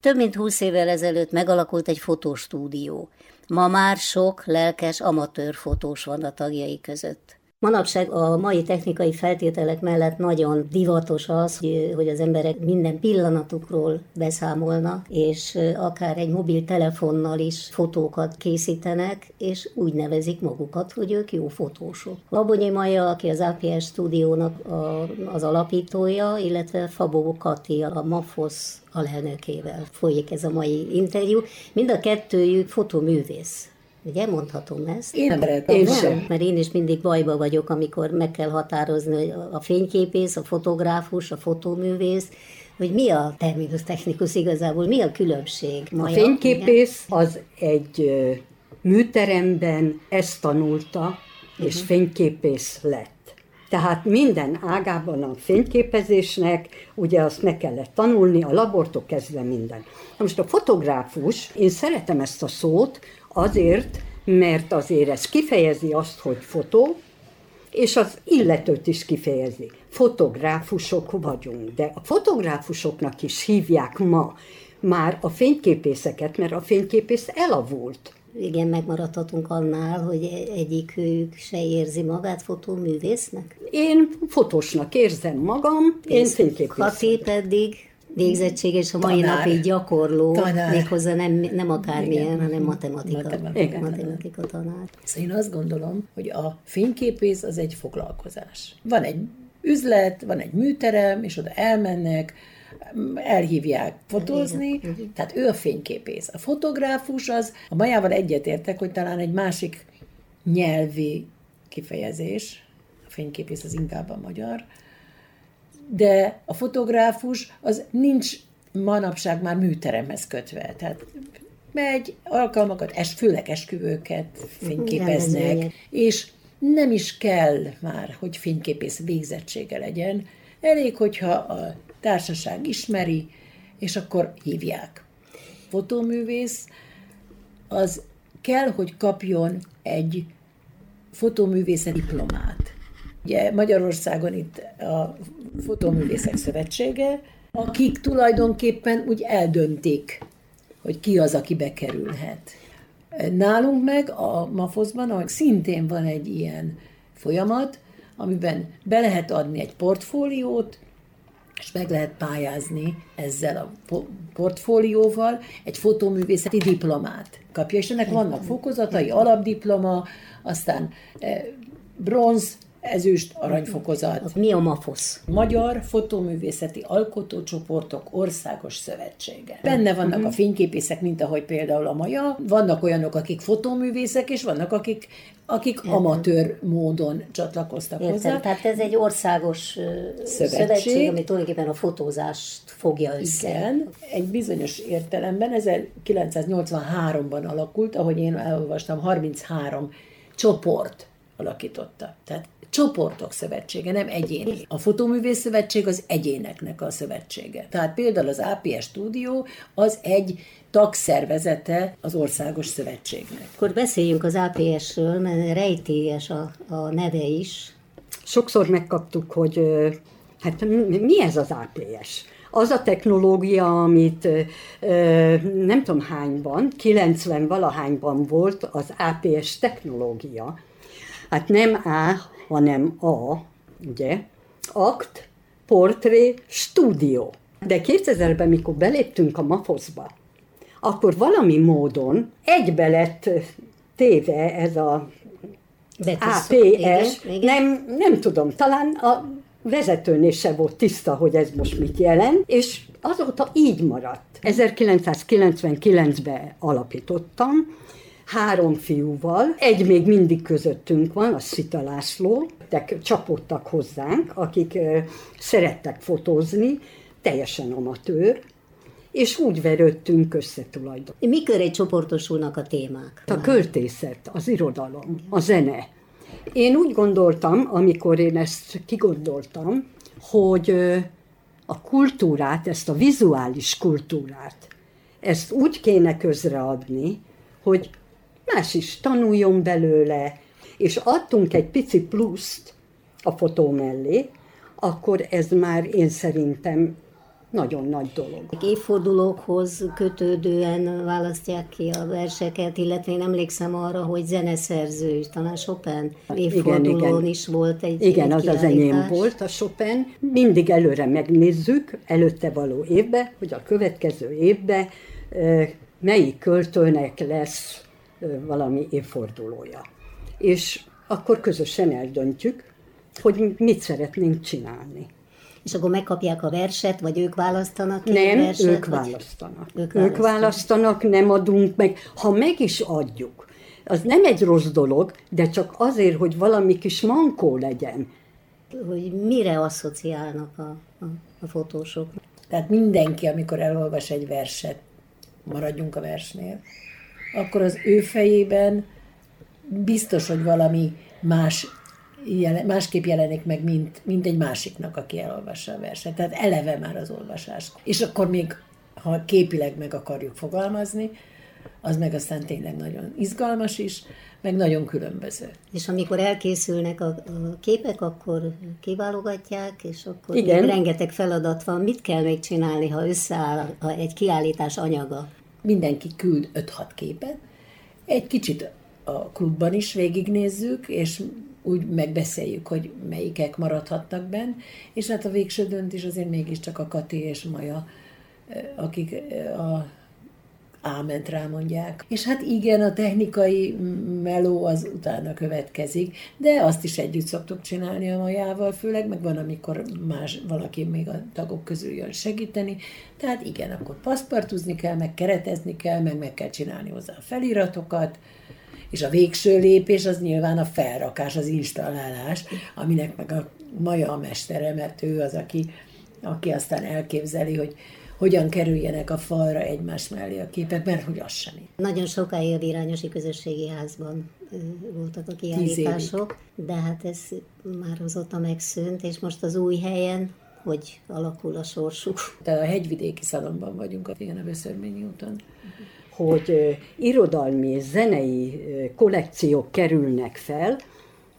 Több mint húsz évvel ezelőtt megalakult egy fotostúdió. Ma már sok lelkes amatőr fotós van a tagjai között. Manapság a mai technikai feltételek mellett nagyon divatos az, hogy az emberek minden pillanatukról beszámolnak, és akár egy mobiltelefonnal is fotókat készítenek, és úgy nevezik magukat, hogy ők jó fotósok. Labonyi Maja, aki az APS stúdiónak a, az alapítója, illetve Fabó Kati, a MAFOS alelnökével folyik ez a mai interjú. Mind a kettőjük fotoművész. Ugye mondhatom ezt? Én nem én sem. Mert én is mindig bajba vagyok, amikor meg kell határozni hogy a fényképész, a fotográfus, a fotóművész, hogy mi a terminus technikus igazából, mi a különbség? Maja? A fényképész Igen? az egy műteremben ezt tanulta, és uh-huh. fényképész lett. Tehát minden ágában a fényképezésnek, ugye azt meg kellett tanulni, a labortól kezdve minden. Na most a fotográfus, én szeretem ezt a szót, Azért, mert azért ez kifejezi azt, hogy fotó, és az illetőt is kifejezi. Fotográfusok vagyunk, de a fotográfusoknak is hívják ma már a fényképészeket, mert a fényképész elavult. Igen, megmaradhatunk annál, hogy egyikük se érzi magát fotóművésznek? Én fotósnak érzem magam, én fényképész Kati pedig végzettség, és a mai Tanár. napig gyakorló, tanár. méghozzá nem, nem akármilyen, Igen. hanem matematika, matematika, matematika tanár. Szóval én azt gondolom, hogy a fényképész az egy foglalkozás. Van egy üzlet, van egy műterem, és oda elmennek, elhívják fotózni, Igen. tehát ő a fényképész. A fotográfus az, a majával egyetértek, hogy talán egy másik nyelvi kifejezés, a fényképész az inkább a magyar, de a fotográfus az nincs manapság már műteremhez kötve. Tehát megy, alkalmakat, es, főleg esküvőket fényképeznek, és nem is kell már, hogy fényképész végzettsége legyen. Elég, hogyha a társaság ismeri, és akkor hívják. Fotóművész az kell, hogy kapjon egy fotóművészet diplomát. Ugye Magyarországon itt a Fotóművészek Szövetsége, akik tulajdonképpen úgy eldöntik, hogy ki az, aki bekerülhet. Nálunk meg a Mafoszban, ahol szintén van egy ilyen folyamat, amiben be lehet adni egy portfóliót, és meg lehet pályázni ezzel a portfólióval egy fotóművészeti diplomát kapja, és ennek vannak fokozatai, alapdiploma, aztán eh, bronz, ezüst aranyfokozat. Mi a MAFOSZ? Magyar Fotóművészeti Alkotócsoportok Országos Szövetsége. Benne vannak uh-huh. a fényképészek, mint ahogy például a Maja, vannak olyanok, akik fotóművészek, és vannak, akik, akik Értem. amatőr módon csatlakoztak Értem. hozzá. Tehát ez egy országos szövetség, szövetség ami tulajdonképpen a fotózást fogja össze. Igen, egy bizonyos értelemben 1983-ban alakult, ahogy én elolvastam, 33 csoport alakította. Tehát csoportok szövetsége, nem egyéni. A Fotóművész Szövetség az egyéneknek a szövetsége. Tehát például az APS Stúdió az egy tagszervezete az Országos Szövetségnek. Akkor beszéljünk az APS-ről, mert rejtélyes a, a neve is. Sokszor megkaptuk, hogy hát mi ez az APS? az a technológia, amit nem tudom hányban, 90 valahányban volt az APS technológia. Hát nem A, hanem A, ugye, akt, portré, stúdió. De 2000-ben, mikor beléptünk a Mafoszba, akkor valami módon egybe lett téve ez a APS, igen, igen. Nem, nem tudom, talán a vezetőnél se volt tiszta, hogy ez most mit jelent, és azóta így maradt. 1999-ben alapítottam, három fiúval, egy még mindig közöttünk van, a Szita László, csapódtak hozzánk, akik szerettek fotózni, teljesen amatőr, és úgy verődtünk össze tulajdonképpen. Mikor csoportosulnak a témák? A költészet, az irodalom, a zene. Én úgy gondoltam, amikor én ezt kigondoltam, hogy a kultúrát, ezt a vizuális kultúrát, ezt úgy kéne közreadni, hogy más is tanuljon belőle, és adtunk egy pici pluszt a fotó mellé, akkor ez már én szerintem nagyon nagy dolog. Évfordulókhoz kötődően választják ki a verseket, illetve én emlékszem arra, hogy zeneszerző talán Chopin évfordulón igen, igen. is volt egy Igen, egy az az enyém volt, a Chopin. Mindig előre megnézzük, előtte való évbe, hogy a következő évbe melyik költőnek lesz valami évfordulója. És akkor közösen eldöntjük, hogy mit szeretnénk csinálni. És akkor megkapják a verset, vagy ők választanak ki Nem, verset, ők vagy... választanak. Ők választanak. Ők választanak, nem adunk meg. Ha meg is adjuk, az nem egy rossz dolog, de csak azért, hogy valami kis mankó legyen. Hogy mire asszociálnak a, a, a fotósok. Tehát mindenki, amikor elolvas egy verset, maradjunk a versnél, akkor az ő fejében biztos, hogy valami más jelen, másképp jelenik meg, mint, mint egy másiknak, aki elolvassa a verset. Tehát eleve már az olvasás. És akkor még, ha képileg meg akarjuk fogalmazni, az meg aztán tényleg nagyon izgalmas is, meg nagyon különböző. És amikor elkészülnek a, a képek, akkor kiválogatják, és akkor Igen. rengeteg feladat van. Mit kell még csinálni, ha összeáll egy kiállítás anyaga? Mindenki küld 5-6 képet, egy kicsit a klubban is végignézzük, és úgy megbeszéljük, hogy melyikek maradhatnak benn, és hát a végső döntés azért mégiscsak a Kati és Maja, akik a áment rámondják. És hát igen, a technikai meló az utána következik, de azt is együtt szoktuk csinálni a Majával, főleg, meg van, amikor más, valaki még a tagok közül jön segíteni. Tehát igen, akkor paszpartuzni kell, meg keretezni kell, meg meg kell csinálni hozzá a feliratokat, és a végső lépés az nyilván a felrakás, az installálás, aminek meg a Maja a mestere, mert ő az, aki, aki aztán elképzeli, hogy hogyan kerüljenek a falra egymás mellé a képek, mert hogy az sem. Nagyon sokáig a Virányosi Közösségi Házban voltak a kiállítások, de hát ez már azóta megszűnt, és most az új helyen hogy alakul a sorsuk. Tehát a hegyvidéki szalomban vagyunk a a Veszörményi úton. Hogy irodalmi és zenei kollekciók kerülnek fel,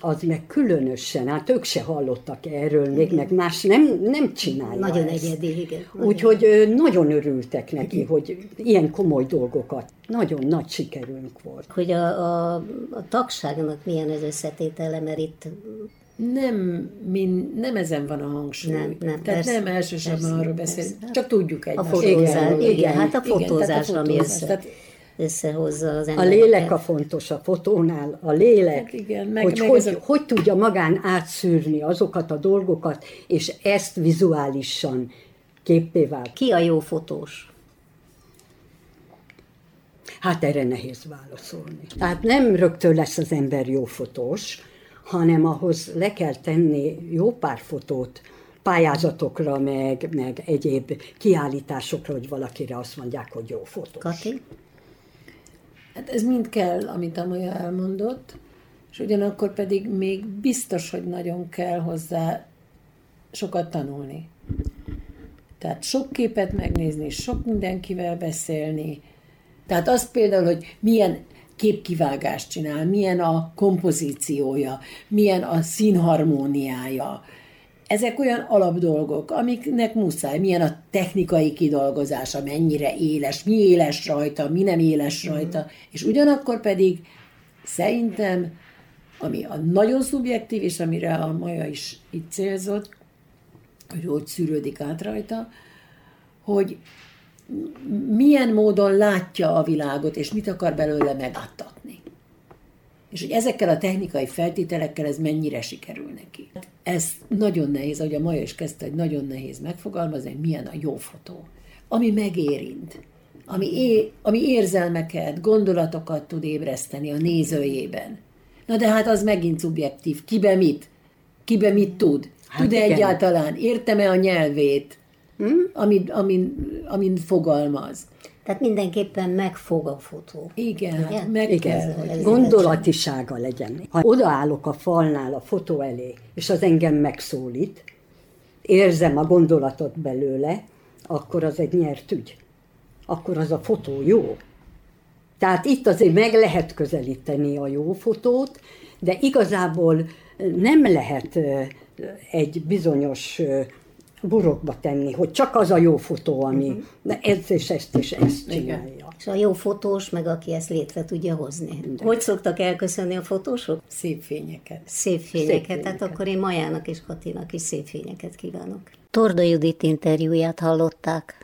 az meg különösen, hát ők se hallottak erről, még meg más nem, nem csinálja Nagyon ezt. egyedi, igen. Úgyhogy nagyon örültek neki, hogy ilyen komoly dolgokat, nagyon nagy sikerünk volt. Hogy a, a, a tagságnak milyen az összetétele, mert itt nem, min, nem ezen van a hangsúly. Nem, nem, Tehát persze, nem elsősorban arról beszélünk, csak tudjuk egymást. A fotózás, igen, igen, hát a fotózás, igen, ami össze. Tehát, összehozza az embereket. A lélek a fontos a fotónál, a lélek, hát igen, meg, hogy, meg hogy, a... hogy tudja magán átszűrni azokat a dolgokat, és ezt vizuálisan képpé vált. Ki a jó fotós? Hát erre nehéz válaszolni. Tehát nem rögtön lesz az ember jó fotós, hanem ahhoz le kell tenni jó pár fotót, pályázatokra, meg, meg egyéb kiállításokra, hogy valakire azt mondják, hogy jó fotós. Kati? Hát ez mind kell, amit Amaya elmondott, és ugyanakkor pedig még biztos, hogy nagyon kell hozzá sokat tanulni. Tehát sok képet megnézni, sok mindenkivel beszélni. Tehát az például, hogy milyen képkivágást csinál, milyen a kompozíciója, milyen a színharmóniája, ezek olyan alapdolgok, amiknek muszáj, milyen a technikai kidolgozása, mennyire éles, mi éles rajta, mi nem éles mhm. rajta, mm. és ugyanakkor pedig szerintem, ami a nagyon szubjektív, és amire a Maja is itt célzott, hogy hogy szűrődik át rajta, hogy milyen módon látja a világot, és mit akar belőle megadtatni és hogy ezekkel a technikai feltételekkel ez mennyire sikerül neki. Ez nagyon nehéz, ahogy a Maja is kezdte, hogy nagyon nehéz megfogalmazni, hogy milyen a jó fotó, ami megérint, ami, é, ami érzelmeket, gondolatokat tud ébreszteni a nézőjében. Na de hát az megint szubjektív. Kibe mit? Kibe mit tud? Hát Tud-e egyáltalán? Értem-e a nyelvét, hm? amin, amin, amin fogalmaz? Tehát mindenképpen megfog a fotó. Igen, Ugye? meg Igen. kell. Gondolatisága legyen. Ha odaállok a falnál a fotó elé, és az engem megszólít, érzem a gondolatot belőle, akkor az egy nyert ügy. Akkor az a fotó jó. Tehát itt azért meg lehet közelíteni a jó fotót, de igazából nem lehet egy bizonyos burokba tenni, hogy csak az a jó fotó, ami uh-huh. de ezt és ezt és ezt csinálja. Igen. És a jó fotós, meg aki ezt létre tudja hozni. De. Hogy szoktak elköszönni a fotósok? Szép fényeket. Szép fényeket, szép fényeket. tehát akkor én Majának és Katinak is szép fényeket kívánok. Torda Judit interjúját hallották.